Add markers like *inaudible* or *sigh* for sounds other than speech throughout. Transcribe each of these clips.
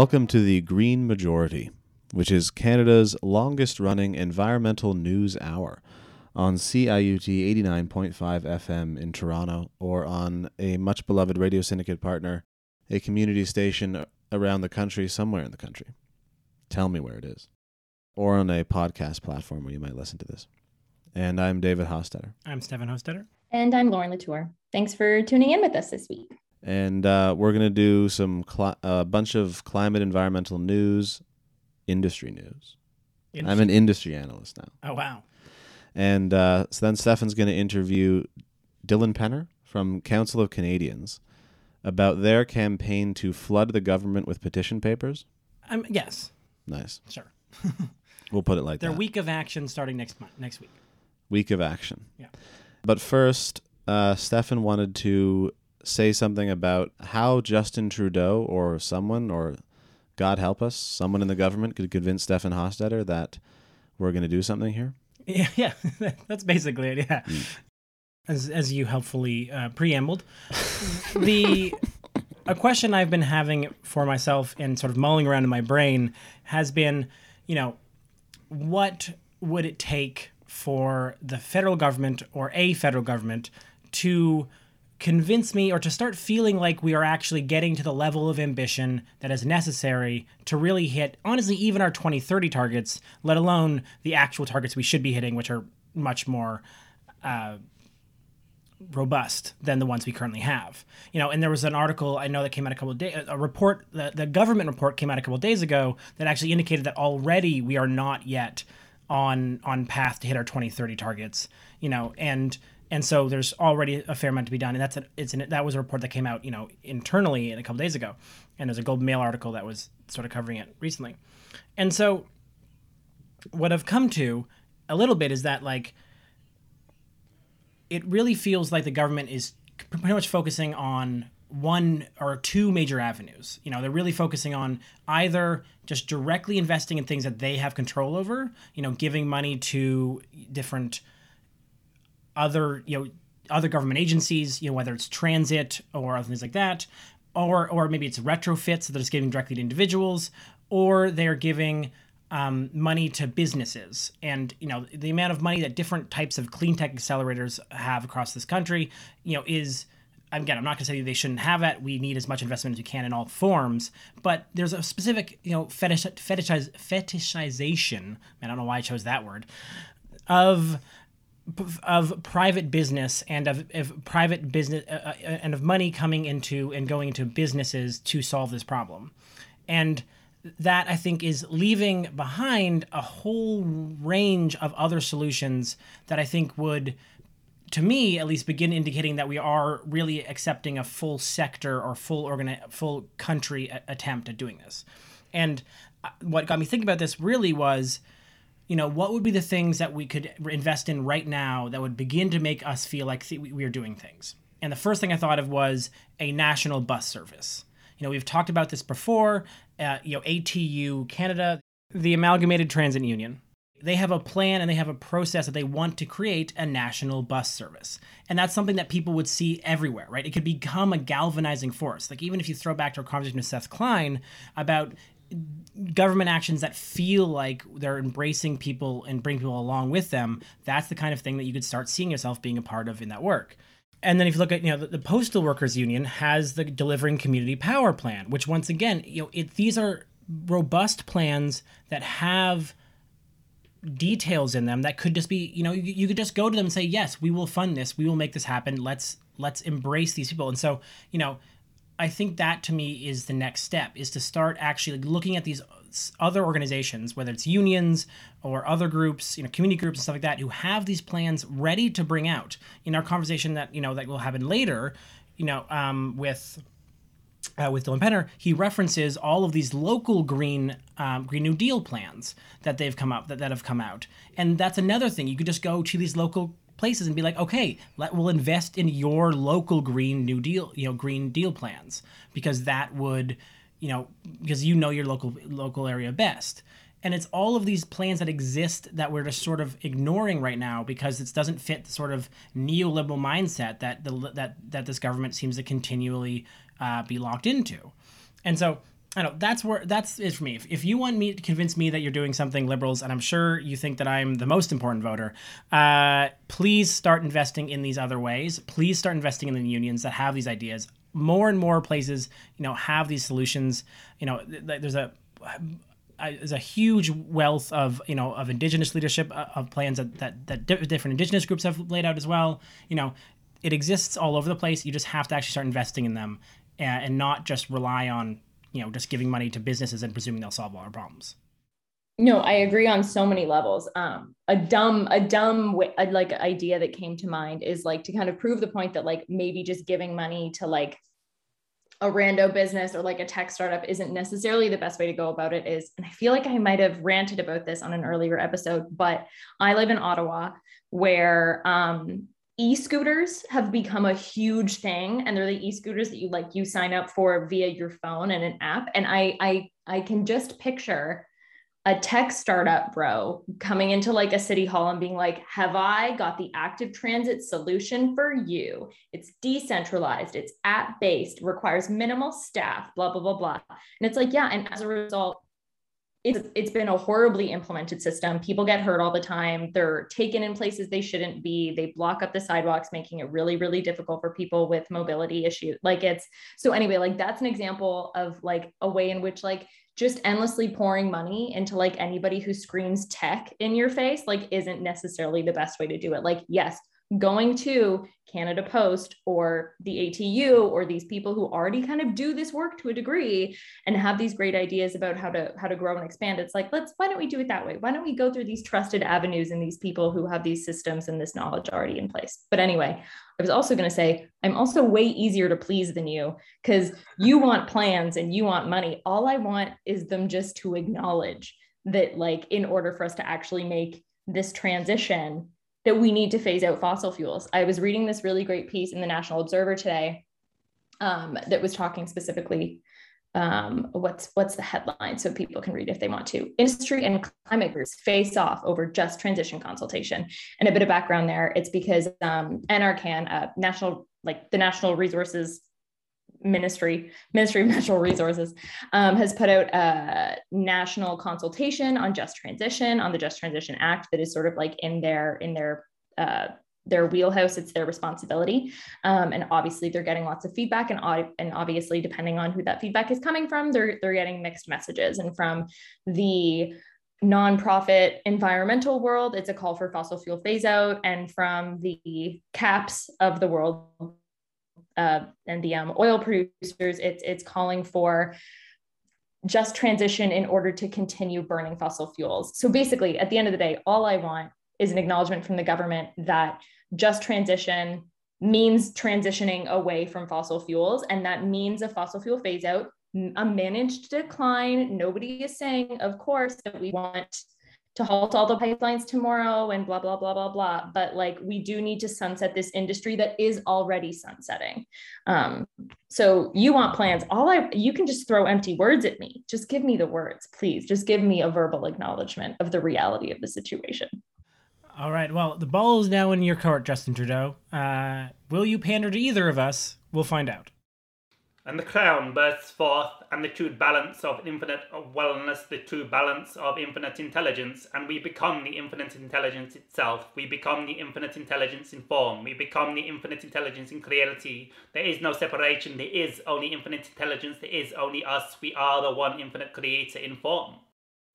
Welcome to the Green Majority, which is Canada's longest running environmental news hour on CIUT 89.5 FM in Toronto or on a much beloved radio syndicate partner, a community station around the country, somewhere in the country. Tell me where it is. Or on a podcast platform where you might listen to this. And I'm David Hostetter. I'm Stefan Hostetter. And I'm Lauren Latour. Thanks for tuning in with us this week. And uh, we're going to do some a cli- uh, bunch of climate environmental news, industry news. Industry. I'm an industry analyst now. Oh wow. And uh, so then Stefan's going to interview Dylan Penner from Council of Canadians about their campaign to flood the government with petition papers. Um, yes, Nice. sure. *laughs* We'll put it like Their that. Their week of action starting next month, next week. Week of action. Yeah. But first, uh, Stefan wanted to say something about how Justin Trudeau or someone, or God help us, someone in the government could convince Stefan Hostetter that we're going to do something here. Yeah, *laughs* yeah. *laughs* That's basically it. Yeah. As as you helpfully uh, preambled, the a question I've been having for myself and sort of mulling around in my brain has been, you know, what would it take for the federal government or a federal government to convince me or to start feeling like we are actually getting to the level of ambition that is necessary to really hit honestly even our 2030 targets let alone the actual targets we should be hitting which are much more uh, robust than the ones we currently have. You know, and there was an article I know that came out a couple of days, a report, the, the government report came out a couple of days ago that actually indicated that already we are not yet on on path to hit our 2030 targets. You know, and and so there's already a fair amount to be done, and that's it's an, that was a report that came out you know internally a couple days ago, and there's a Globe Mail article that was sort of covering it recently, and so what I've come to a little bit is that like it really feels like the government is pretty much focusing on one or two major avenues. You know, they're really focusing on either just directly investing in things that they have control over, you know, giving money to different other, you know, other government agencies, you know, whether it's transit or other things like that, or or maybe it's retrofits that they're just giving directly to individuals, or they're giving um, money to businesses. And you know the amount of money that different types of clean tech accelerators have across this country you know is again i'm not going to say they shouldn't have it. We need as much investment as we can in all forms. But there's a specific you know fetish, fetishiz, fetishization i don't know why i chose that word of of private business and of, of private business uh, uh, and of money coming into and going into businesses to solve this problem and that I think is leaving behind a whole range of other solutions that I think would, to me at least, begin indicating that we are really accepting a full sector or full organi- full country a- attempt at doing this. And uh, what got me thinking about this really was, you know, what would be the things that we could invest in right now that would begin to make us feel like th- we are doing things. And the first thing I thought of was a national bus service. You know, we've talked about this before. Uh, you know, ATU Canada, the Amalgamated Transit Union, they have a plan and they have a process that they want to create a national bus service. And that's something that people would see everywhere, right? It could become a galvanizing force. Like, even if you throw back to our conversation with Seth Klein about government actions that feel like they're embracing people and bring people along with them, that's the kind of thing that you could start seeing yourself being a part of in that work. And then if you look at you know the, the, postal workers union has the delivering community power plan, which once again you know it, these are robust plans that have details in them that could just be you know you, you could just go to them and say yes we will fund this. We will make this happen. Let's let's embrace these people. And so you know I think that to me is the next step is to start actually looking at these other organizations, whether it's unions or other groups, you know, community groups and stuff like that, who have these plans ready to bring out. In our conversation that you know that will happen later, you know, um, with uh, with Dylan Penner, he references all of these local green um, Green New Deal plans that they've come up that, that have come out, and that's another thing. You could just go to these local places and be like, okay, let we'll invest in your local Green New Deal, you know, Green Deal plans because that would, you know, because you know your local local area best. And it's all of these plans that exist that we're just sort of ignoring right now because it doesn't fit the sort of neoliberal mindset that the that that this government seems to continually uh, be locked into. And so I know that's where that's it for me. If, if you want me to convince me that you're doing something liberals, and I'm sure you think that I'm the most important voter, uh, please start investing in these other ways. Please start investing in the unions that have these ideas. More and more places, you know, have these solutions. You know, th- there's a there's a huge wealth of you know of indigenous leadership uh, of plans that that, that different indigenous groups have laid out as well. You know, it exists all over the place. You just have to actually start investing in them and, and not just rely on you know just giving money to businesses and presuming they'll solve all our problems. No i agree on so many levels. Um a dumb a dumb like idea that came to mind is like to kind of prove the point that like maybe just giving money to like a rando business or like a tech startup isn't necessarily the best way to go about it is and i feel like i might have ranted about this on an earlier episode but i live in ottawa where um e-scooters have become a huge thing and they're the e-scooters that you like you sign up for via your phone and an app. And i i i can just picture a tech startup bro coming into like a city hall and being like have i got the active transit solution for you? It's decentralized it's app based requires minimal staff blah blah blah blah. And it's like yeah and as a result it's it's been a horribly implemented system. People get hurt all the time. They're taken in places they shouldn't be. They block up the sidewalks, making it really really difficult for people with mobility issues. Like it's so anyway, like that's an example of like a way in which like just endlessly pouring money into like anybody who screams tech in your face like isn't necessarily the best way to do it. Like yes, going to Canada Post or the ATU or these people who already kind of do this work to a degree and have these great ideas about how to how to grow and expand. It's like let's why don't we do it that way? Why don't we go through these trusted avenues and these people who have these systems and this knowledge already in place? But anyway I was also going to say I'm also way easier to please than you cuz you want plans and you want money. All I want is them just to acknowledge that like in order for us to actually make this transition that we need to phase out fossil fuels. I was reading this really great piece in the National Observer today um, that was talking specifically. Um, what's what's the headline so people can read if they want to? Industry and climate groups face off over just transition consultation. And a bit of background there. It's because um, NRCan, uh, national like the National Resources ministry ministry of natural resources um, has put out a national consultation on just transition on the just transition act that is sort of like in their in their uh, their wheelhouse. It's their responsibility. Um, and obviously they're getting lots of feedback and, and obviously depending on who that feedback is coming from they're, they're getting mixed messages. And from the nonprofit environmental world it's a call for fossil fuel phase out. And from the CAPPs of the world uh, and the um, oil producers, it's it's calling for just transition in order to continue burning fossil fuels. So basically, at the end of the day, all I want is an acknowledgement from the government that just transition means transitioning away from fossil fuels, and that means a fossil fuel phase out, a managed decline. Nobody is saying, of course, that we want to halt all the pipelines tomorrow and blah blah blah blah blah. But like we do need to sunset this industry that is already sunsetting. Um, so you want plans. All i you can just throw empty words at me. Just give me the words please. Just give me a verbal acknowledgement of the reality of the situation. All right. Well the ball is now in your court justin trudeau. Uh, will you pander to either of us? We'll find out and the crown bursts forth, and the true balance of infinite wellness, the true balance of infinite intelligence, and we become the infinite intelligence itself. We become the infinite intelligence in form. We become the infinite intelligence in reality. There is no separation. There is only infinite intelligence. There is only us. We are the one infinite creator in form.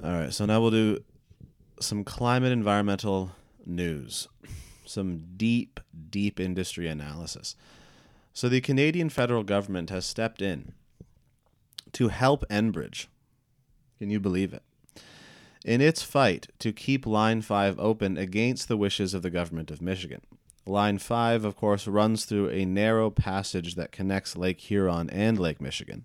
All right, so now we'll do some climate environmental news, some deep, deep industry analysis. So the Canadian federal government has stepped in to help Enbridge. Can you believe it? In its fight to keep Line 5 open against the wishes of the government of Michigan. Line 5, of course, runs through a narrow passage that connects Lake Huron and Lake Michigan.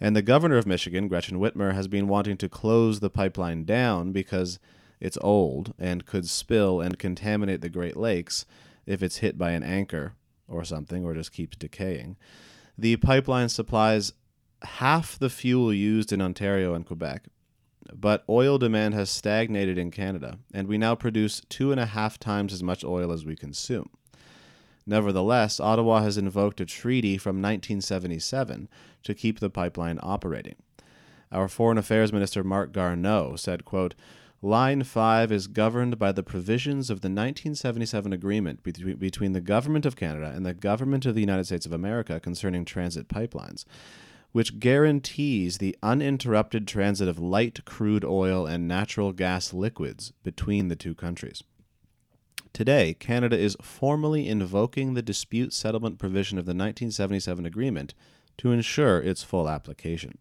And the governor of Michigan, Gretchen Whitmer, has been wanting to close the pipeline down because it's old and could spill and contaminate the Great Lakes if it's hit by an anchor or something, or just keeps decaying. The pipeline supplies half the fuel used in Ontario and Quebec, but oil demand has stagnated in Canada, and we now produce two and a half times as much oil as we consume. Nevertheless, Ottawa has invoked a treaty from 1977 to keep the pipeline operating. Our Foreign Affairs Minister Marc Garneau said, quote, Line 5 is governed by the provisions of the 1977 agreement between the Government of Canada and the Government of the United States of America concerning transit pipelines, which guarantees the uninterrupted transit of light crude oil and natural gas liquids between the two countries. Today, Canada is formally invoking the dispute settlement provision of the 1977 agreement to ensure its full application.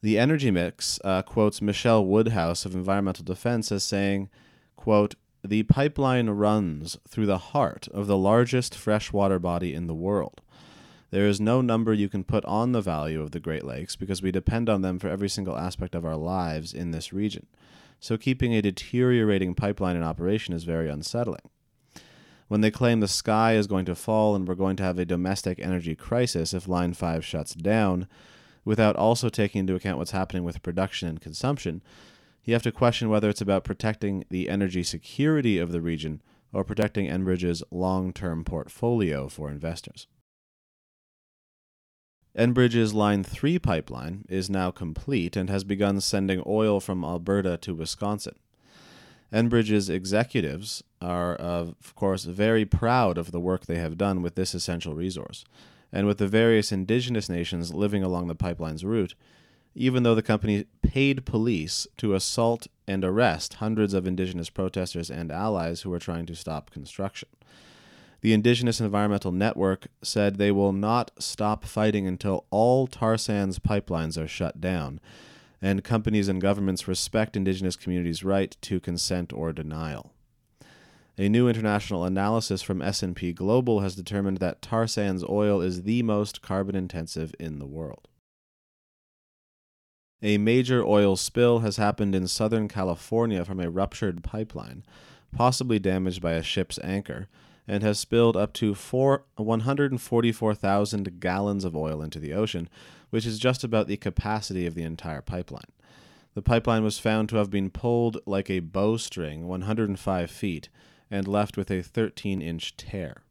The Energy Mix uh, quotes Michelle Woodhouse of Environmental Defence as saying, quote, the pipeline runs through the heart of the largest freshwater body in the world. There is no number you can put on the value of the Great Lakes because we depend on them for every single aspect of our lives in this region. So keeping a deteriorating pipeline in operation is very unsettling. When they claim the sky is going to fall and we're going to have a domestic energy crisis if Line 5 shuts down, without also taking into account what's happening with production and consumption, you have to question whether it's about protecting the energy security of the region or protecting Enbridge's long term portfolio for investors. Enbridge's Line 3 pipeline is now complete and has begun sending oil from Alberta to Wisconsin. Enbridge's executives are, of course, very proud of the work they have done with this essential resource and with the various indigenous nations living along the pipeline's route, even though the company paid police to assault and arrest hundreds of indigenous protesters and allies who were trying to stop construction. The Indigenous Environmental Network said they will not stop fighting until all tar sands pipelines are shut down, and companies and governments respect Indigenous communities' right to consent or denial. A new international analysis from S&P Global has determined that tar sands oil is the most carbon intensive in the world. A major oil spill has happened in Southern California from a ruptured pipeline, possibly damaged by a ship's anchor, and has spilled up to 4, 144,000 gallons of oil into the ocean, which is just about the capacity of the entire pipeline. The pipeline was found to have been pulled like a bowstring 105 feet and left with a 13 inch tear.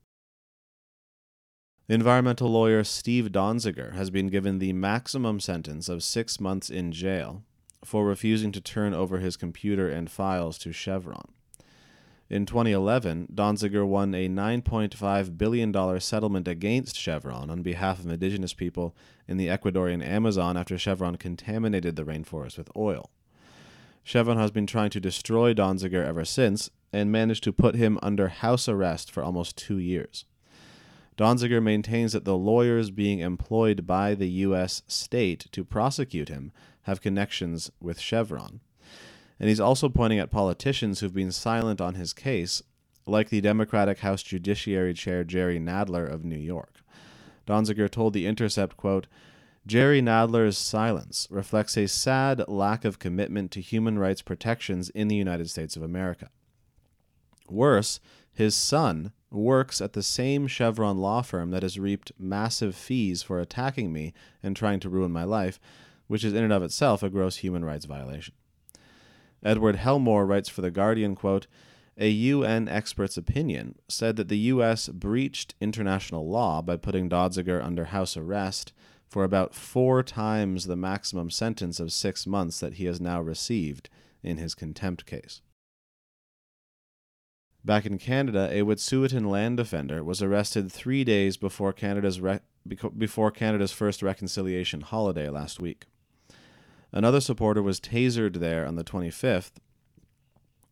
Environmental lawyer Steve Donziger has been given the maximum sentence of six months in jail for refusing to turn over his computer and files to Chevron. In 2011, Donziger won a $9.5 billion settlement against Chevron on behalf of indigenous people in the Ecuadorian Amazon after Chevron contaminated the rainforest with oil. Chevron has been trying to destroy Donziger ever since, and managed to put him under house arrest for almost two years. Donziger maintains that the lawyers being employed by the U.S. state to prosecute him have connections with Chevron. And he's also pointing at politicians who've been silent on his case, like the Democratic House Judiciary Chair Jerry Nadler of New York. Donziger told The Intercept, quote, Jerry Nadler's silence reflects a sad lack of commitment to human rights protections in the United States of America. Worse, his son works at the same Chevron law firm that has reaped massive fees for attacking me and trying to ruin my life, which is in and of itself a gross human rights violation. Edward Helmore writes for The Guardian, quote, a UN expert's opinion said that the U.S. breached international law by putting Donziger under house arrest for about four times the maximum sentence of six months that he has now received in his contempt case. Back in Canada, a Wet'suwet'en land defender was arrested three days before Canada's re- before Canada's first reconciliation holiday last week. Another supporter was tasered there on the 25th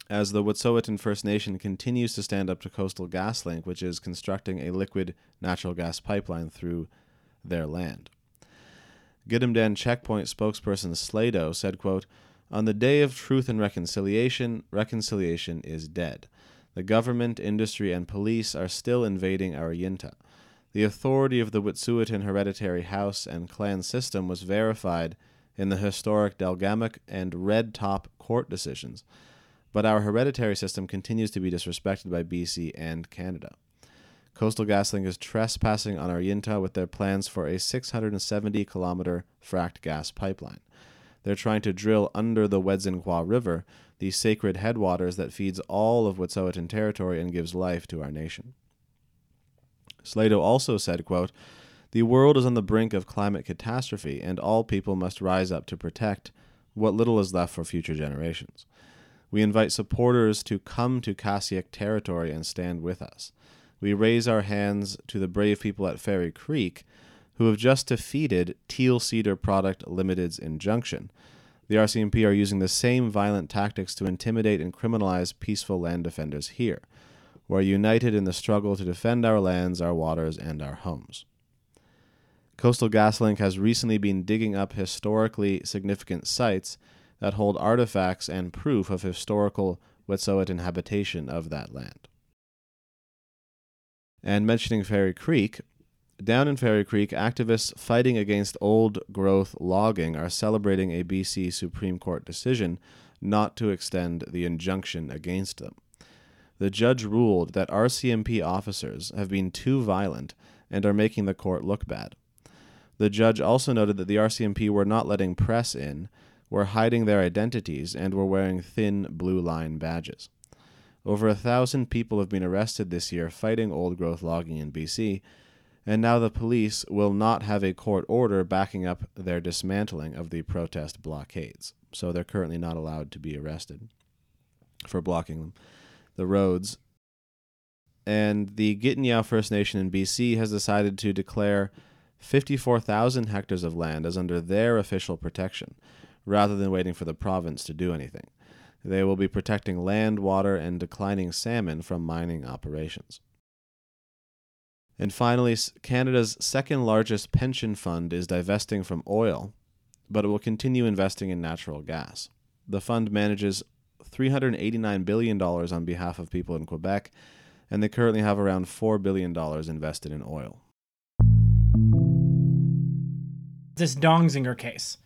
as the Wet'suwet'en First Nation continues to stand up to Coastal GasLink, which is constructing a liquid natural gas pipeline through their land. Gidimt'en checkpoint spokesperson Sleydo' said, quote, On the day of truth and reconciliation, reconciliation is dead. The government, industry, and police are still invading our Yintah. The authority of the Wet'suwet'en hereditary house and clan system was verified in the historic Delgamuukw and Red Top court decisions, but our hereditary system continues to be disrespected by BC and Canada. Coastal GasLink is trespassing on our Yintah with their plans for a 670 kilometer fracked gas pipeline. They're trying to drill under the Wedzin River, the sacred headwaters that feeds all of Wet'suwet'en territory and gives life to our nation. Sleydo' also said, quote, The world is on the brink of climate catastrophe, and all people must rise up to protect what little is left for future generations. We invite supporters to come to Cas Yikh territory and stand with us. We raise our hands to the brave people at Fairy Creek who have just defeated Teal Cedar Product Limited's injunction. The RCMP are using the same violent tactics to intimidate and criminalize peaceful land defenders here. We're united in the struggle to defend our lands, our waters, and our homes. Coastal GasLink has recently been digging up historically significant sites that hold artifacts and proof of historical Wet'suwet'en habitation of that land. And mentioning Fairy Creek, down in Fairy Creek, activists fighting against old growth logging are celebrating a BC Supreme Court decision not to extend the injunction against them. The judge ruled that RCMP officers have been too violent and are making the court look bad. The judge also noted that the RCMP were not letting press in, were hiding their identities, and were wearing thin blue line badges. Over a thousand people have been arrested this year fighting old growth logging in BC, and now the police will not have a court order backing up their dismantling of the protest blockades. So they're currently not allowed to be arrested for blocking them. the roads. And the Gitanyow First Nation in BC has decided to declare 54,000 hectares of land as under their official protection, rather than waiting for the province to do anything. They will be protecting land, water, and declining salmon from mining operations. And finally, Canada's second largest pension fund is divesting from oil, but it will continue investing in natural gas. The fund manages $389 billion on behalf of people in Quebec, and they currently have around $4 billion invested in oil. This Dongzinger case.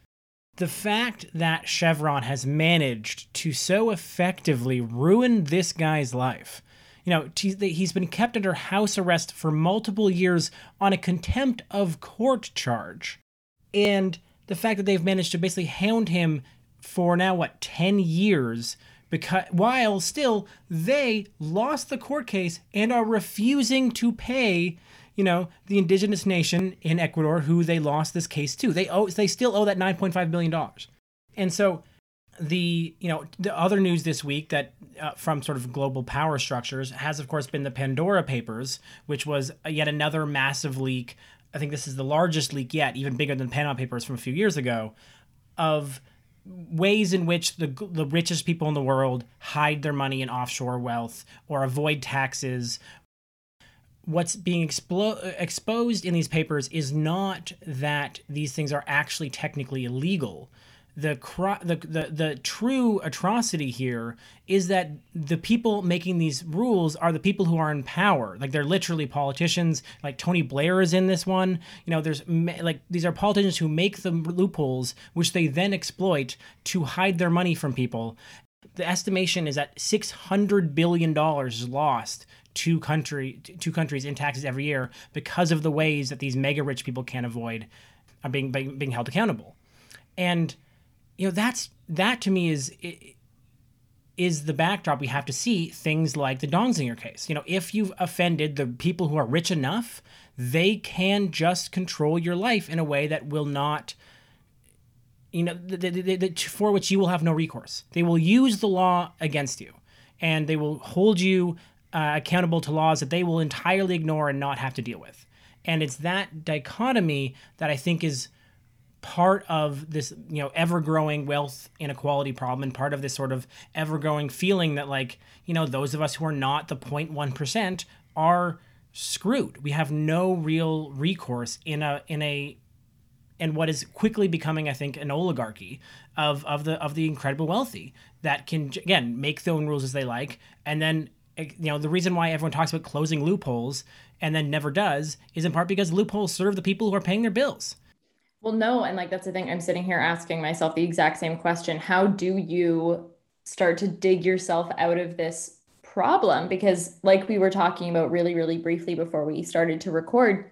The fact that Chevron has managed to so effectively ruin this guy's life you know, he's been kept under house arrest for multiple years on a contempt of court charge. And the fact that they've managed to basically hound him for now, what, 10 years, because while still they lost the court case and are refusing to pay you know the indigenous nation in Ecuador who they lost this case to. They owe they still owe that 9.5 billion dollars. And so the you know the other news this week that uh, from sort of global power structures has of course been the Pandora Papers, which was yet another massive leak. I think this is the largest leak yet, even bigger than Panama Papers from a few years ago, of ways in which the the richest people in the world hide their money in offshore wealth or avoid taxes. What's being explo- exposed in these papers is not that these things are actually technically illegal the, the the the true atrocity here is that the people making these rules are the people who are in power. Like they're literally politicians. Like Tony Blair is in this one. You know, there's like these are politicians who make the loopholes, which they then exploit to hide their money from people. The estimation is that six hundred billion dollars is lost to country to countries in taxes every year because of the ways that these mega rich people can't avoid are being being held accountable. And you know that's that to me is is the backdrop we have to see things like the Dongzinger case. You know, if you've offended the people who are rich enough, they can just control your life in a way that will not you know the, the, the, for which you will have no recourse. They will use the law against you and they will hold you uh, accountable to laws that they will entirely ignore and not have to deal with. And it's that dichotomy that I think is part of this you know ever growing wealth inequality problem and part of this sort of ever growing feeling that like you know those of us who are not the 0.1% are screwed we have no real recourse in a in a in what is quickly becoming i think an oligarchy of of the of the incredible wealthy that can again make their own rules as they like and then eh, you know the reason why everyone talks about closing loopholes and then never does is in part because loopholes serve the people who are paying their bills well, no. And like, that's the thing I'm sitting here asking myself the exact same question. How do you start to dig yourself out of this problem? Because, like we were talking about really, really briefly before we started to record,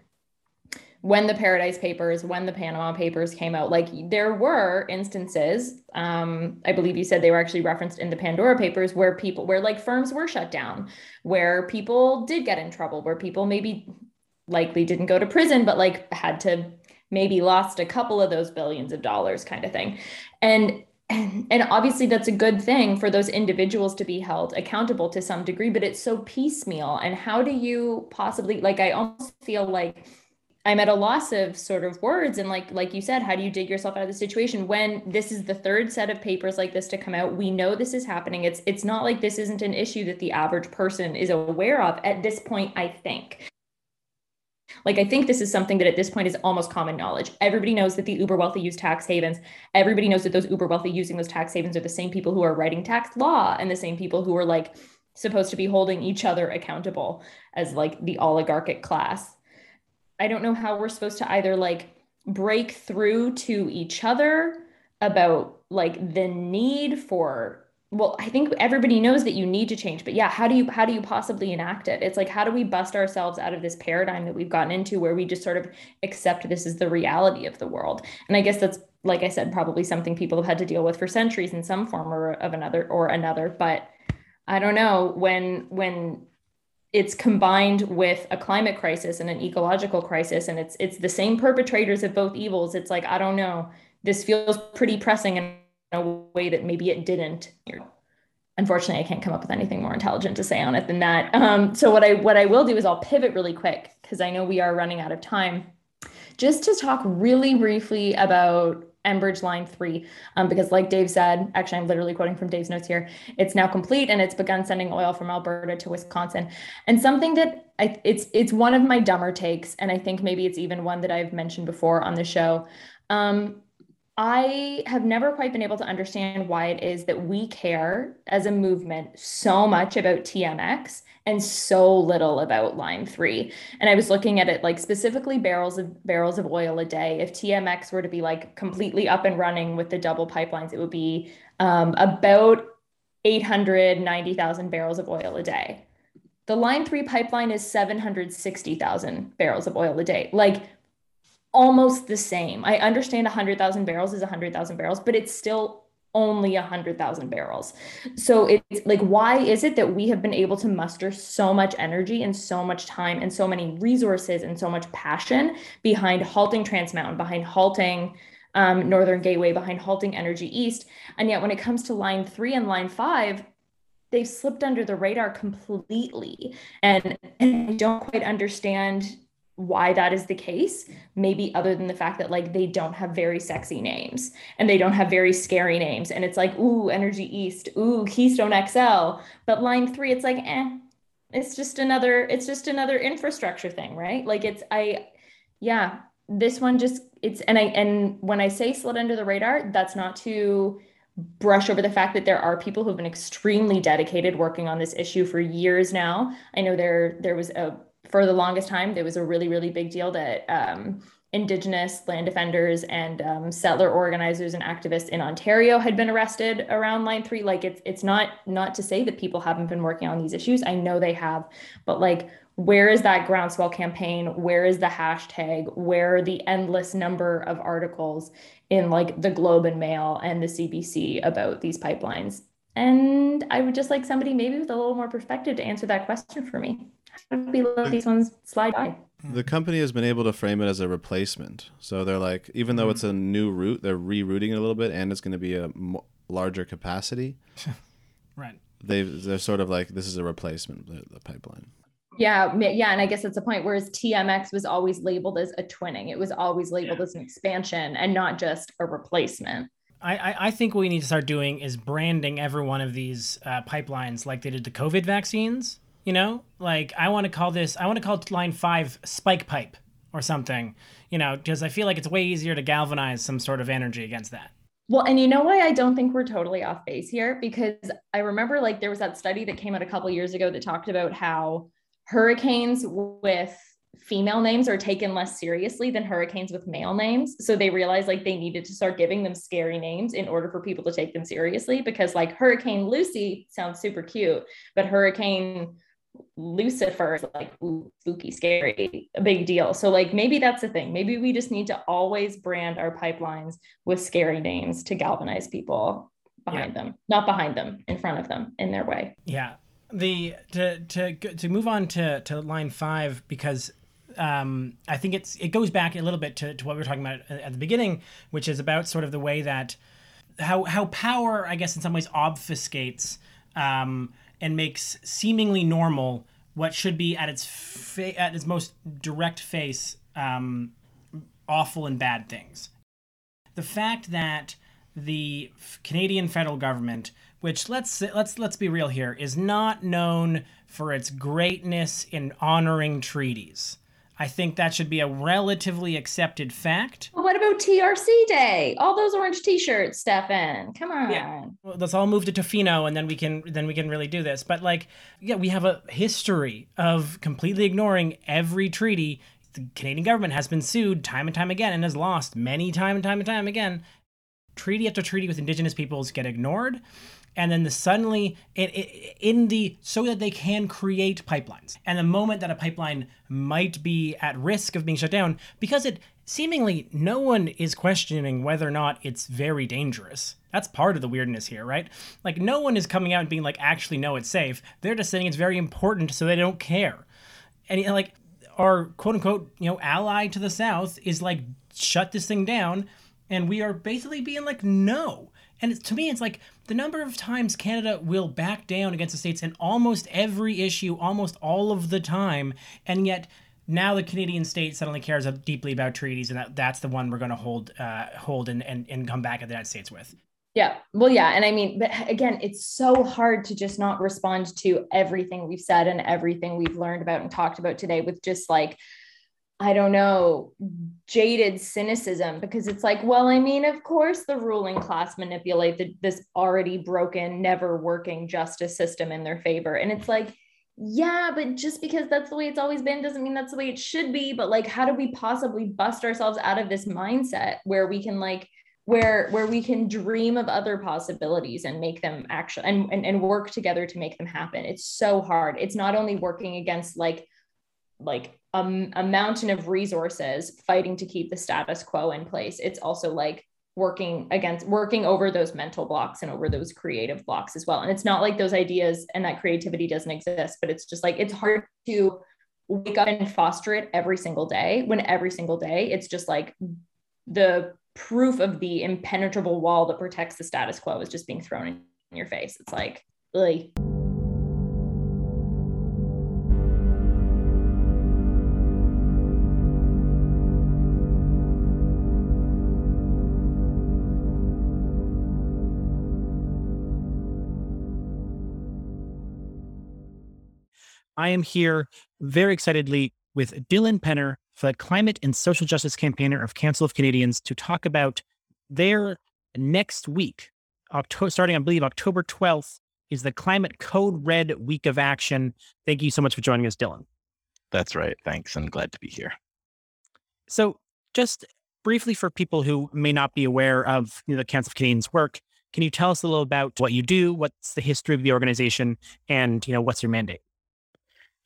when the Paradise Papers, when the Panama Papers came out, like there were instances, um, I believe you said they were actually referenced in the Pandora Papers, where people, where like firms were shut down, where people did get in trouble, where people maybe likely didn't go to prison, but like had to maybe lost a couple of those billions of dollars kind of thing. And *clears throat* and, obviously that's a good thing for those individuals to be held accountable to some degree, but it's so piecemeal. And how do you possibly like I almost feel like I'm at a loss of sort of words and like like you said, how do you dig yourself out of the situation when this is the third set of papers like this to come out? We know this is happening. It's it's not like this isn't an issue that the average person is aware of at this point, I think. Like, I think this is something that at this point is almost common knowledge. Everybody knows that the uber wealthy use tax havens. Everybody knows that those uber wealthy using those tax havens are the same people who are writing tax law and the same people who are like supposed to be holding each other accountable as like the oligarchic class. I don't know how we're supposed to either like break through to each other about like the need for well i think everybody knows that you need to change but yeah how do you how do you possibly enact it? It's like how do we bust ourselves out of this paradigm that we've gotten into where we just sort of accept this is the reality of the world? And i guess that's like i said probably something people have had to deal with for centuries in some form or of another or another but i don't know when when it's combined with a climate crisis and an ecological crisis and it's it's the same perpetrators of both evils it's like i don't know this feels pretty pressing in a way that maybe it didn't. Unfortunately, I can't come up with anything more intelligent to say on it than that. Um, so what I what I will do is I'll pivot really quick because I know we are running out of time, just to talk really briefly about Enbridge Line 3, um, because like Dave said, actually, I'm literally quoting from Dave's notes here, it's now complete and it's begun sending oil from Alberta to Wisconsin. And something that I, it's, it's one of my dumber takes, and I think maybe it's even one that I've mentioned before on the show. Um, I have never quite been able to understand why it is that we care as a movement so much about TMX and so little about line 3. And I was looking at it like specifically barrels of barrels of oil a day. If TMX were to be like completely up and running with the double pipelines, it would be um, about 890,000 barrels of oil a day. The line 3 pipeline is 760,000 barrels of oil a day. Like almost the same. I understand 100,000 barrels is 100,000 barrels, but it's still only 100,000 barrels. So it's like, why is it that we have been able to muster so much energy and so much time and so many resources and so much passion behind halting Trans Mountain, behind halting um, Northern Gateway, behind halting Energy East? And yet, when it comes to line three and line five, they've slipped under the radar completely. And, and I don't quite understand why that is the case maybe other than the fact that like they don't have very sexy names and they don't have very scary names. And it's like ooh energy east. Ooh keystone xl but line 3 it's like eh it's just another it's just another infrastructure thing right? Like it's i yeah this one just it's and i and when i say slid under the radar that's not to brush over the fact that there are people who've been extremely dedicated working on this issue for years now. I know there there was a for the longest time, there was a really, really big deal that um, Indigenous land defenders and um, settler organizers and activists in Ontario had been arrested around Line Three. Like it's it's not not to say that people haven't been working on these issues. I know they have, but like where is that groundswell campaign? Where is the hashtag? Where the endless number of articles in like the Globe and Mail and the CBC about these pipelines? And I would just like somebody maybe with a little more perspective to answer that question for me we let these ones slide by. The company has been able to frame it as a replacement. So they're like, even though it's a new route, they're rerouting it a little bit, and it's going to be a larger capacity. *laughs* right. They they're sort of like this is a replacement the, the pipeline. Yeah, yeah, and I guess that's the point. Whereas TMX was always labeled as a twinning, it was always labeled yeah. as an expansion and not just a replacement. I, I think what we need to start doing is branding every one of these uh, pipelines like they did the COVID vaccines. You know, like I want to call this, I want to call line five spike pipe or something, you know, because I feel like it's way easier to galvanize some sort of energy against that. Well, and you know why I don't think we're totally off base here? Because I remember like there was that study that came out a couple years ago that talked about how hurricanes with female names are taken less seriously than hurricanes with male names. So they realized like they needed to start giving them scary names in order for people to take them seriously because like Hurricane Lucy sounds super cute, but Hurricane Lucifer is like ooh, spooky, scary, a big deal. So like maybe that's the thing. Maybe we just need to always brand our pipelines with scary names to galvanize people behind yeah. them, not behind them, in front of them, in their way. Yeah. The to to to move on to to line five because um, I think it's it goes back a little bit to, to what we were talking about at the beginning, which is about sort of the way that how how power, I guess, in some ways obfuscates um, and makes seemingly normal what should be at its fa- at its most direct face um, awful and bad things. The fact that the Canadian federal government, which let's let's let's be real here, is not known for its greatness in honoring treaties. I think that should be a relatively accepted fact. what about TRC Day? All those orange T-shirts, Stefan. Come on. Yeah. Well, let's all move to Tofino, and then we can then we can really do this. But like, yeah, we have a history of completely ignoring every treaty. The Canadian government has been sued time and time again and has lost many time and time and time again. Treaty after treaty with Indigenous peoples get ignored and then the suddenly in, in the so that they can create pipelines. And the moment that a pipeline might be at risk of being shut down because it seemingly no one is questioning whether or not it's very dangerous. That's part of the weirdness here right? Like no one is coming out and being like actually no it's safe. They're just saying it's very important so they don't care. And like our quote unquote you know ally to the south is like shut this thing down and we are basically being like no and to me, it's like the number of times Canada will back down against the states in almost every issue, almost all of the time, and yet now the Canadian state suddenly cares deeply about treaties, and that, that's the one we're going to hold, uh, hold, and, and and come back at the United States with. Yeah. Well, yeah. And I mean, but again, it's so hard to just not respond to everything we've said and everything we've learned about and talked about today with just like I don't know, jaded cynicism because it's like, well, I mean, of course, the ruling class manipulate the, this already broken, never working justice system in their favor. And it's like, yeah, but just because that's the way it's always been doesn't mean that's the way it should be. But like, how do we possibly bust ourselves out of this mindset where we can like, where where we can dream of other possibilities and make them actually and, and and work together to make them happen it's so hard it's not only working against like like a, a mountain of resources fighting to keep the status quo in place. It's also like working against working over those mental blocks and over those creative blocks as well. And it's not like those ideas and that creativity doesn't exist but it's just like it's hard to wake up and foster it every single day when every single day it's just like the proof of the impenetrable wall that protects the status quo is just being thrown in your face. It's like really I am here very excitedly with Dylan Penner, the climate and social justice campaigner of Council of Canadians, to talk about their next week, October, starting, I believe, October 12th, is the Climate Code Red Week of Action. Thank you so much for joining us, Dylan. That's right. Thanks. I'm glad to be here. So, just briefly for people who may not be aware of you know, the Council of Canadians' work, can you tell us a little about what you do, what's the history of the organization, and you know what's your mandate?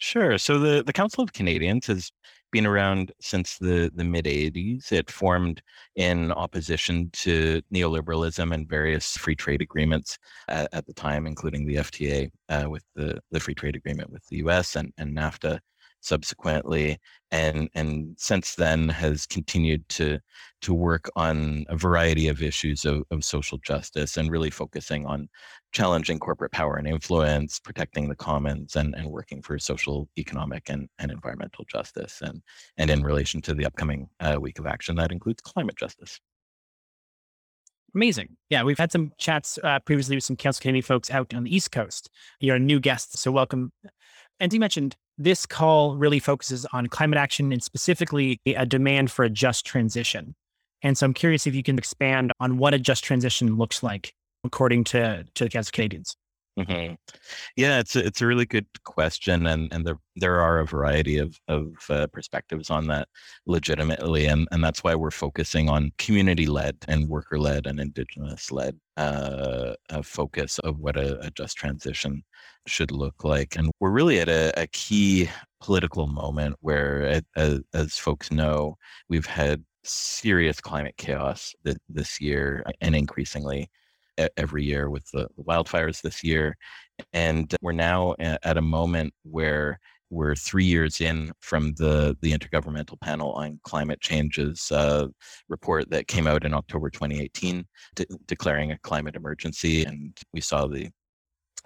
Sure. So the, the Council of Canadians has been around since the, the mid 80s. It formed in opposition to neoliberalism and various free trade agreements at, at the time, including the FTA uh, with the, the free trade agreement with the US and, and NAFTA subsequently and and since then has continued to to work on a variety of issues of, of social justice and really focusing on challenging corporate power and influence protecting the commons and, and working for social economic and, and environmental justice and and in relation to the upcoming uh, week of action that includes climate justice Amazing. Yeah, we've had some chats uh, previously with some Council Canadian folks out on the East Coast. You're a new guest, so welcome. And you mentioned this call really focuses on climate action and specifically a demand for a just transition. And so I'm curious if you can expand on what a just transition looks like according to, to the Council Canadians. Mm-hmm. Yeah, it's a, it's a really good question, and and there there are a variety of of uh, perspectives on that, legitimately, and and that's why we're focusing on community led and worker led and indigenous led uh, focus of what a, a, just transition should look like, and we're really at a, a key political moment where, as, as folks know, we've had serious climate chaos th- this year, and increasingly every year with the, wildfires this year. And we're now at a moment where we're three years in from the the Intergovernmental Panel on Climate Change's uh, report that came out in October 2018, de- declaring a climate emergency, and we saw the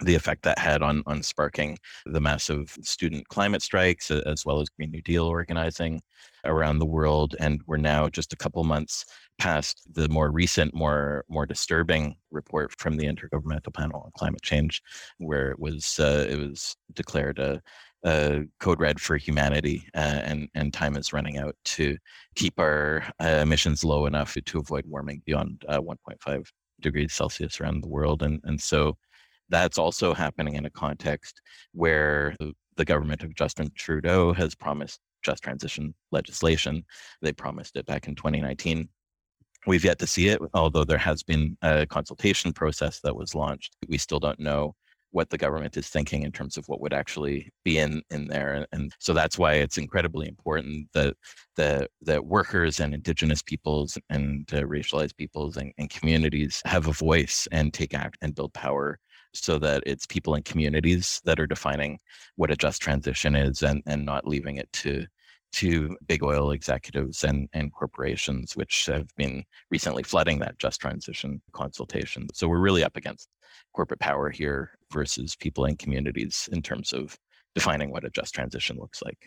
the effect that had on on sparking the massive student climate strikes as well as Green New Deal organizing around the world and we're now just a couple months past the more recent more more disturbing report from the intergovernmental panel on climate change where it was uh, it was declared a, code red for humanity uh, and and time is running out to keep our uh, emissions low enough to avoid warming beyond uh, 1.5 degrees celsius around the world and and so that's also happening in a context where the government of Justin Trudeau has promised just transition legislation. They promised it back in 2019. We've yet to see it, although there has been a consultation process that was launched. We still don't know what the government is thinking in terms of what would actually be in in there and so that's why it's incredibly important that that that workers and indigenous peoples and uh, racialized peoples and, and communities have a voice and take act and build power so that it's people and communities that are defining what a just transition is and, and not leaving it to to big oil executives and, and corporations, which have been recently flooding that just transition consultation. So we're really up against corporate power here versus people and communities in terms of defining what a just transition looks like.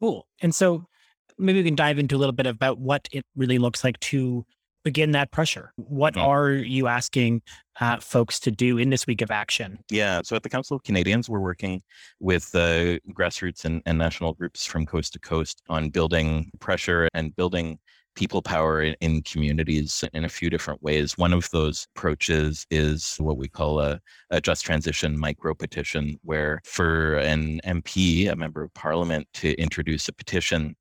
Cool. And so maybe we can dive into a little bit about what it really looks like to begin that pressure? What mm-hmm. are you asking uh, folks to do in this week of action? Yeah, so at the Council of Canadians, we're working with uh, grassroots and, and national groups from coast to coast on building pressure and building people power in, in, communities in a few different ways. One of those approaches is what we call a, a, just transition micro petition, where for an MP, a member of parliament, to introduce a petition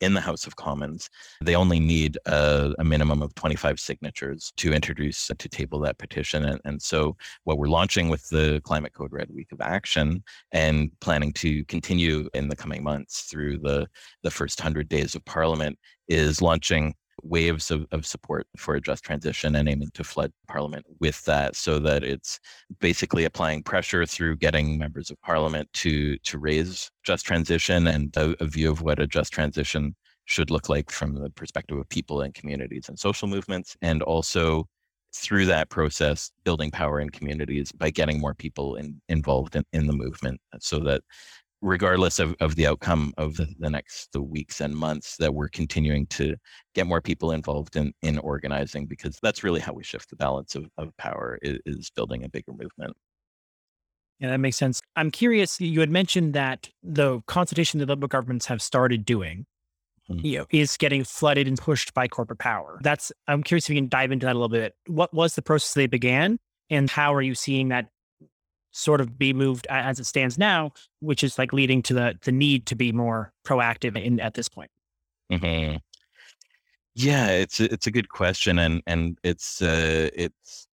in the House of Commons. They only need a, a, minimum of 25 signatures to introduce, to table that petition. And, and so, what we're launching with the Climate Code Red Week of Action and planning to continue in the coming months through the, the first 100 days of Parliament is launching waves of, of support for a just transition and aiming to flood parliament with that so that it's basically applying pressure through getting members of parliament to to raise just transition and a, a view of what a just transition should look like from the perspective of people and communities and social movements and also through that process building power in communities by getting more people in, involved in, in the movement so that regardless of, of the outcome of the, the next the weeks and months that we're continuing to get more people involved in in organizing because that's really how we shift the balance of, of power is, is building a bigger movement. Yeah that makes sense. I'm curious you had mentioned that the consultation the liberal governments have started doing mm-hmm. you know, is getting flooded and pushed by corporate power. That's i'm curious if you can dive into that a little bit. What was the process they began and how are you seeing that sort of be moved as it stands now, which is like leading to the the need to be more proactive in at this point. Mm-hmm. Yeah, it's it's a good question, and and it's uh, it's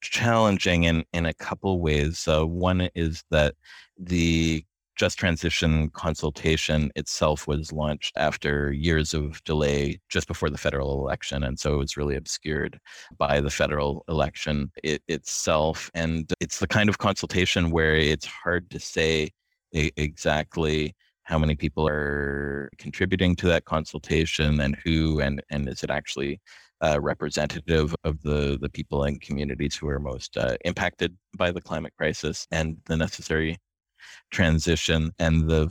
challenging in in a couple ways. One is that the just Transition consultation itself was launched after years of delay just before the federal election. And so it was really obscured by the federal election it, itself. And it's the kind of consultation where it's hard to say exactly how many people are contributing to that consultation and who, and, and is it actually uh, representative of the, the people and communities who are most uh, impacted by the climate crisis and the necessary transition and the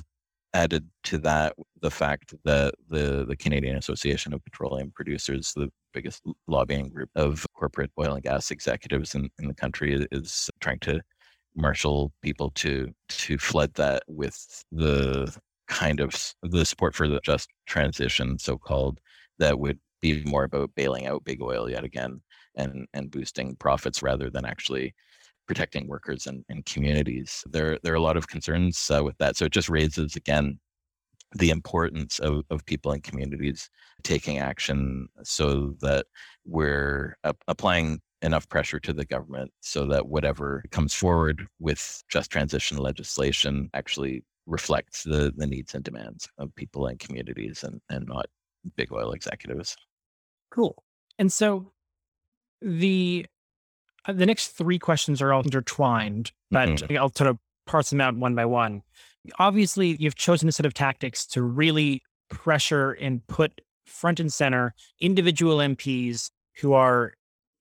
added to that the fact that the the Canadian Association of Petroleum Producers, the biggest lobbying group of corporate oil and gas executives in, in the country, is trying to marshal people to to flood that with the kind of the support for the just transition, so called, that would be more about bailing out big oil yet again and and boosting profits rather than actually protecting workers and, and communities. There, there are a lot of concerns uh, with that. So it just raises again the importance of, of people and communities taking action so that we're ap- applying enough pressure to the government so that whatever comes forward with just transition legislation actually reflects the, the needs and demands of people and communities and, and not big oil executives. Cool. And so the the next three questions are all intertwined, but mm-hmm. I'll sort of parse them out one by one. Obviously, you've chosen a set of tactics to really pressure and put front and center individual MPs who are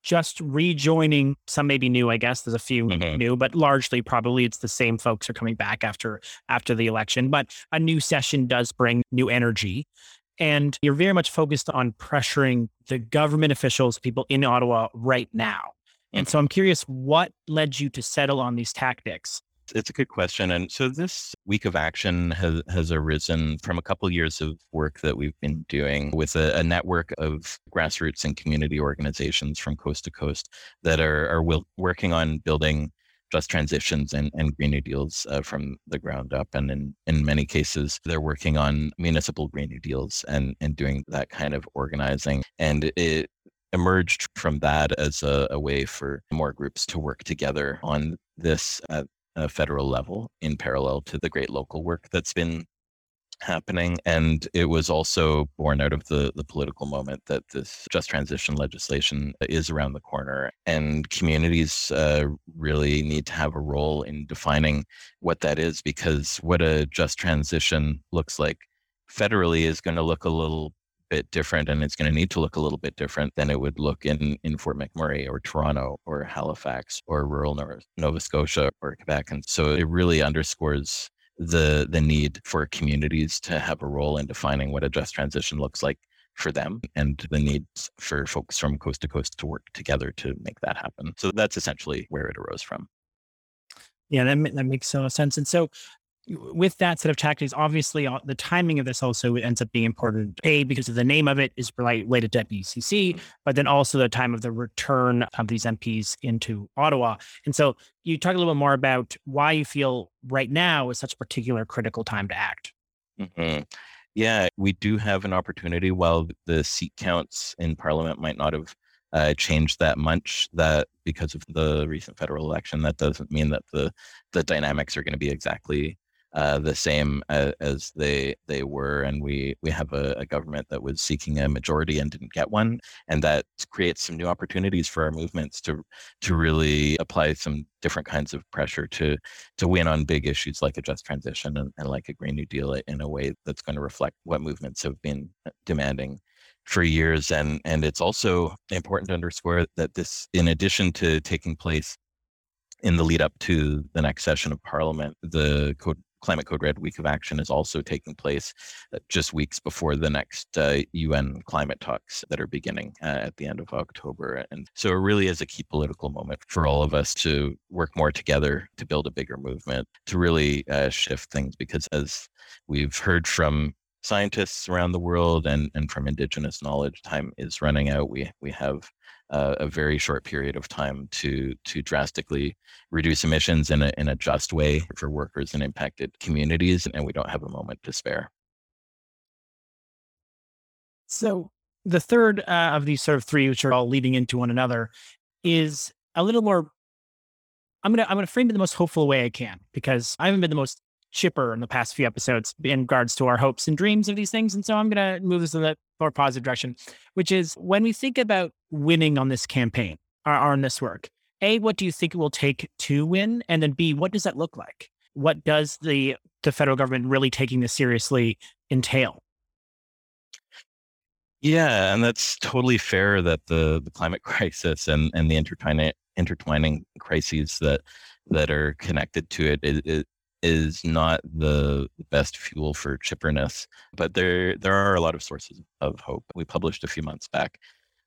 just rejoining. Some may be new, I guess. There's a few mm-hmm. new, but largely probably it's the same folks are coming back after after the election. But a new session does bring new energy. And you're very much focused on pressuring the government officials, people in Ottawa right now. And so I'm curious what led you to settle on these tactics? It's a good question. And so this week of action has, has arisen from a couple of years of work that we've been doing with a, a, network of grassroots and community organizations from coast to coast that are, are will, working on building just transitions and, and Green New Deals uh, from the ground up. And in, in many cases, they're working on municipal Green New Deals and, and doing that kind of organizing. And it emerged from that as a, a way for more groups to work together on this at a federal level in parallel to the great local work that's been happening. And it was also born out of the, the political moment that this just transition legislation is around the corner. And communities uh, really need to have a role in defining what that is, because what a just transition looks like federally is going to look a little bit different and it's going to need to look a little bit different than it would look in, in Fort McMurray or Toronto or Halifax or rural Nova Scotia or Quebec. And so it really underscores the the need for communities to have a role in defining what a just transition looks like for them and the need for folks from coast to coast to work together to make that happen. So that's essentially where it arose from. Yeah, that, that makes so sense. And so with that set of tactics, obviously uh, the timing of this also ends up being important. A, because of the name of it is related to IPCC, but then also the time of the return of these MPs into Ottawa. And so you talk a little bit more about why you feel right now is such a particular critical time to act. Mm-hmm. Yeah, we do have an opportunity while the seat counts in Parliament might not have uh, changed that much that because of the recent federal election that doesn't mean that the the dynamics are going to be exactly uh, the same as, as, they they were, and we we have a, a, government that was seeking a majority and didn't get one, and that creates some new opportunities for our movements to to really apply some different kinds of pressure to to win on big issues like a just transition and, and like a Green New Deal in a way that's going to reflect what movements have been uh, demanding for years and and it's also important to underscore that this in addition to taking place in the lead up to the next session of parliament the code Climate Code Red Week of Action is also taking place uh, just weeks before the next uh, UN climate talks that are beginning uh, at the end of October. And so it really is a key political moment for all of us to work more together to build a bigger movement, to really uh, shift things. Because as we've heard from scientists around the world and, and from indigenous knowledge, time is running out. We, we have uh, a very short period of time to to drastically reduce emissions in a in a just way for workers in impacted communities, and we don't have a moment to spare. So the third uh, of these sort of three, which are all leading into one another, is a little more. I'm gonna I'm gonna frame it the most hopeful way I can because I haven't been the most chipper in the past few episodes in regards to our hopes and dreams of these things. And so I'm going to move this in a more positive direction, which is when we think about winning on this campaign or, or on this work, A, what do you think it will take to win? And then B, what does that look like? What does the, the federal government really taking this seriously entail? Yeah, and that's totally fair that the, the climate *laughs* crisis and, and the intertwining intertwining crises that that are connected to it, it, it is not the best fuel for chipperness, but there there are a lot of sources of hope. We published a few months back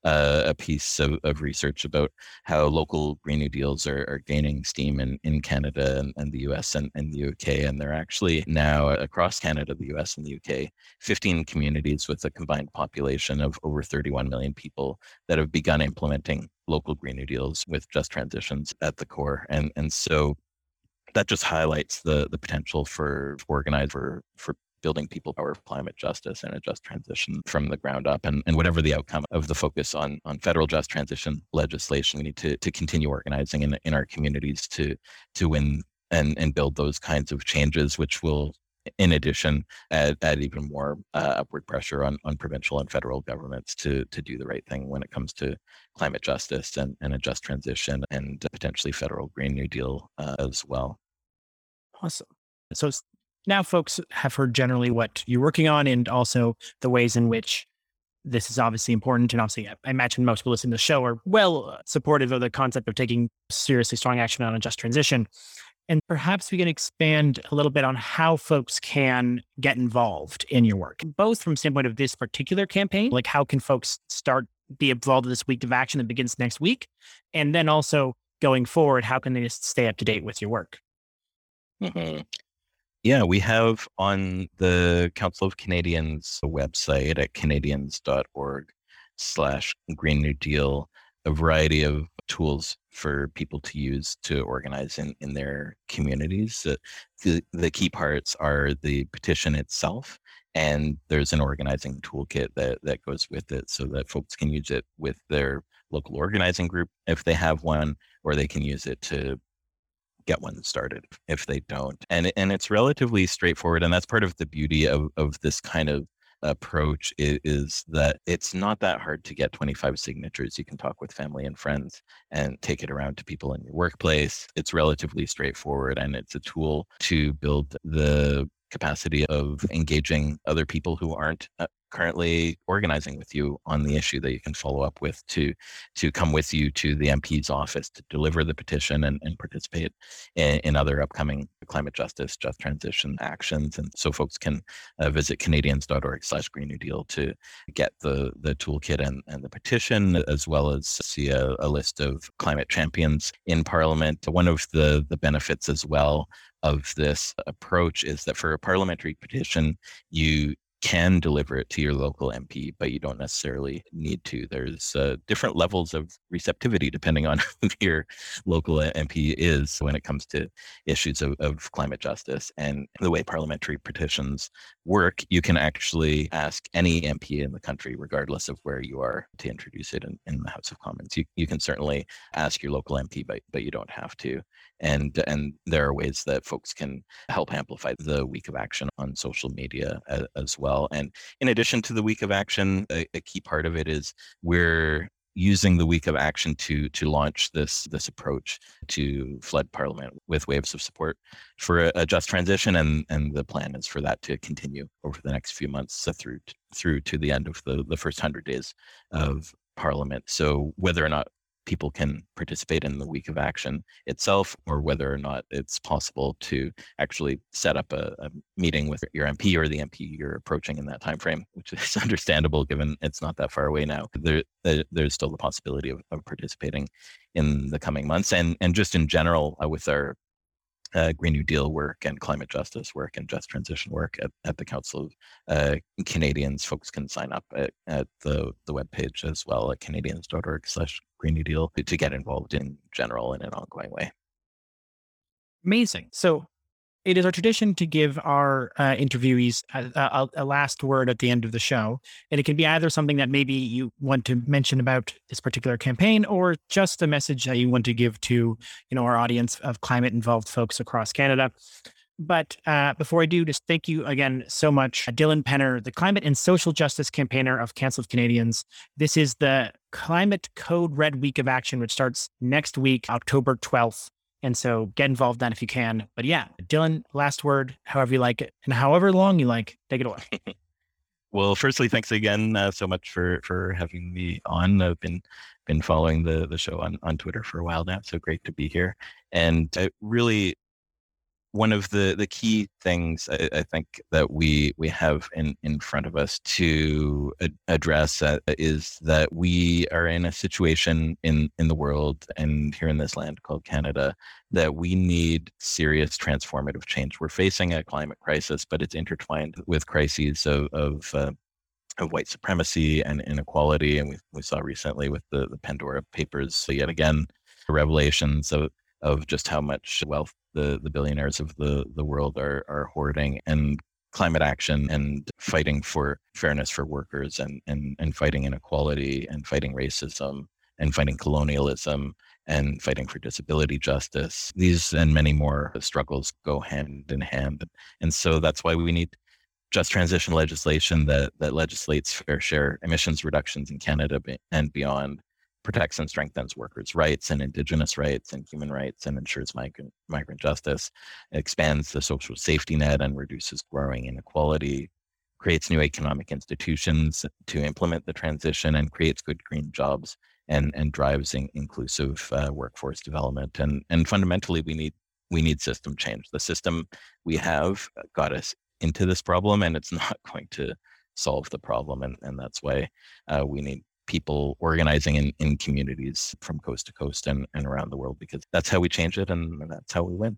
uh, a piece of, of research about how local Green New Deals are, are gaining steam in, in Canada and, and the US and, and the UK. And they're actually now across Canada, the US, and the UK, 15 communities with a combined population of over 31 million people that have begun implementing local Green New Deals with just transitions at the core. And, and so that just highlights the the potential for organize for for building people power climate justice and a just transition from the ground up and, and whatever the outcome of the focus on on federal just transition legislation we need to to continue organizing in, in our communities to to win and and build those kinds of changes which will in addition add, add even more uh, upward pressure on, on provincial and federal governments to to do the right thing when it comes to climate justice and, and a just transition and potentially federal green new deal uh, as well Awesome. So now folks have heard generally what you're working on and also the ways in which this is obviously important. And obviously, I imagine most people listening to the show are well uh, supportive of the concept of taking seriously strong action on a just transition. And perhaps we can expand a little bit on how folks can get involved in your work, both from standpoint of this particular campaign, like how can folks start be involved in this week of action that begins next week, and then also going forward, how can they just stay up to date with your work? Mm-hmm. Yeah, we have on the Council of Canadians website at canadians.org slash Green New Deal a variety of tools for people to use to organize in, in their communities. The, the, key parts are the petition itself, and there's an organizing toolkit that, that goes with it so that folks can use it with their local organizing group if they have one, or they can use it to get one started if they don't. And and it's relatively straightforward, and that's part of the beauty of of this kind of approach is, is, that it's not that hard to get 25 signatures. You can talk with family and friends and take it around to people in your workplace. It's relatively straightforward and it's a tool to build the capacity of engaging other people who aren't uh, currently organizing with you on the issue that you can follow up with to to come with you to the MP's office to deliver the petition and, and participate in, in other upcoming climate justice, just transition actions. And so folks can uh, visit canadians.org slash Green New Deal to get the, the toolkit and, and the petition, as well as see a, a list of climate champions in Parliament. One of the, the benefits as well of this approach is that for a parliamentary petition, you can deliver it to your local MP, but you don't necessarily need to. There's uh, different levels of receptivity depending on *laughs* who your local MP is when it comes to issues of, of climate justice. And the way parliamentary petitions work, you can actually ask any MP in the country, regardless of where you are, to introduce it in, in the House of Commons. You, you can certainly ask your local MP, but, but you don't have to and and there are ways that folks can help amplify the week of action on social media as, as well and in addition to the week of action a, a, key part of it is we're using the week of action to to launch this this approach to flood parliament with waves of support for a, a just transition and and the plan is for that to continue over the next few months so through through to the end of the the first 100 days of parliament. So whether or not people can participate in the week of action itself or whether or not it's possible to actually set up a, a, meeting with your mp or the mp you're approaching in that time frame which is *laughs* understandable given it's not that far away now. There, there's still the possibility of, of, participating in the coming months and and just in general uh, with our uh, Green New Deal work and climate justice work and just transition work at, at the Council of uh, Canadians. Folks can sign up at, at the, the webpage as well at canadians.org slash Green New Deal to get involved in general in an ongoing way. Amazing. So it is our tradition to give our uh, interviewees a, a, a, last word at the end of the show. And it can be either something that maybe you want to mention about this particular campaign or just a message that you want to give to, you know, our audience of climate involved folks across Canada. But uh, before I do, just thank you again so much, Dylan Penner, the climate and social justice campaigner of of Canadians. This is the Climate Code Red Week of Action, which starts next week, October 12th. And so get involved then if you can. But yeah, Dylan, last word, however you like it, and however long you like, take it away. *laughs* well, firstly, thanks again uh, so much for for having me on. I've been been following the the show on on Twitter for a while now, so great to be here. And I really one of the the key things I, I, think that we we have in in front of us to address uh, is that we are in a situation in in the world and here in this land called Canada that we need serious transformative change. We're facing a climate crisis, but it's intertwined with crises of of uh, of white supremacy and inequality, and we, we saw recently with the, the Pandora Papers so yet again revelations of of just how much wealth the, the billionaires of the, the world are, are hoarding and climate action and fighting for fairness for workers and, and, and fighting inequality and fighting racism and fighting colonialism and fighting for disability justice. These and many more struggles go hand in hand. And so that's why we need just transition legislation that, that legislates fair share emissions reductions in Canada and beyond protects and strengthens workers' rights and indigenous rights and human rights and ensures migrant, migrant justice, expands the social safety net and reduces growing inequality, creates new economic institutions to implement the transition and creates good green jobs and, and drives in, inclusive uh, workforce development. And, and fundamentally, we need we need system change. The system we have got us into this problem and it's *laughs* not going to solve the problem. And, and that's why uh, we need people organizing in, in communities from coast to coast and, and around the world because that's how we change it and, that's how we win.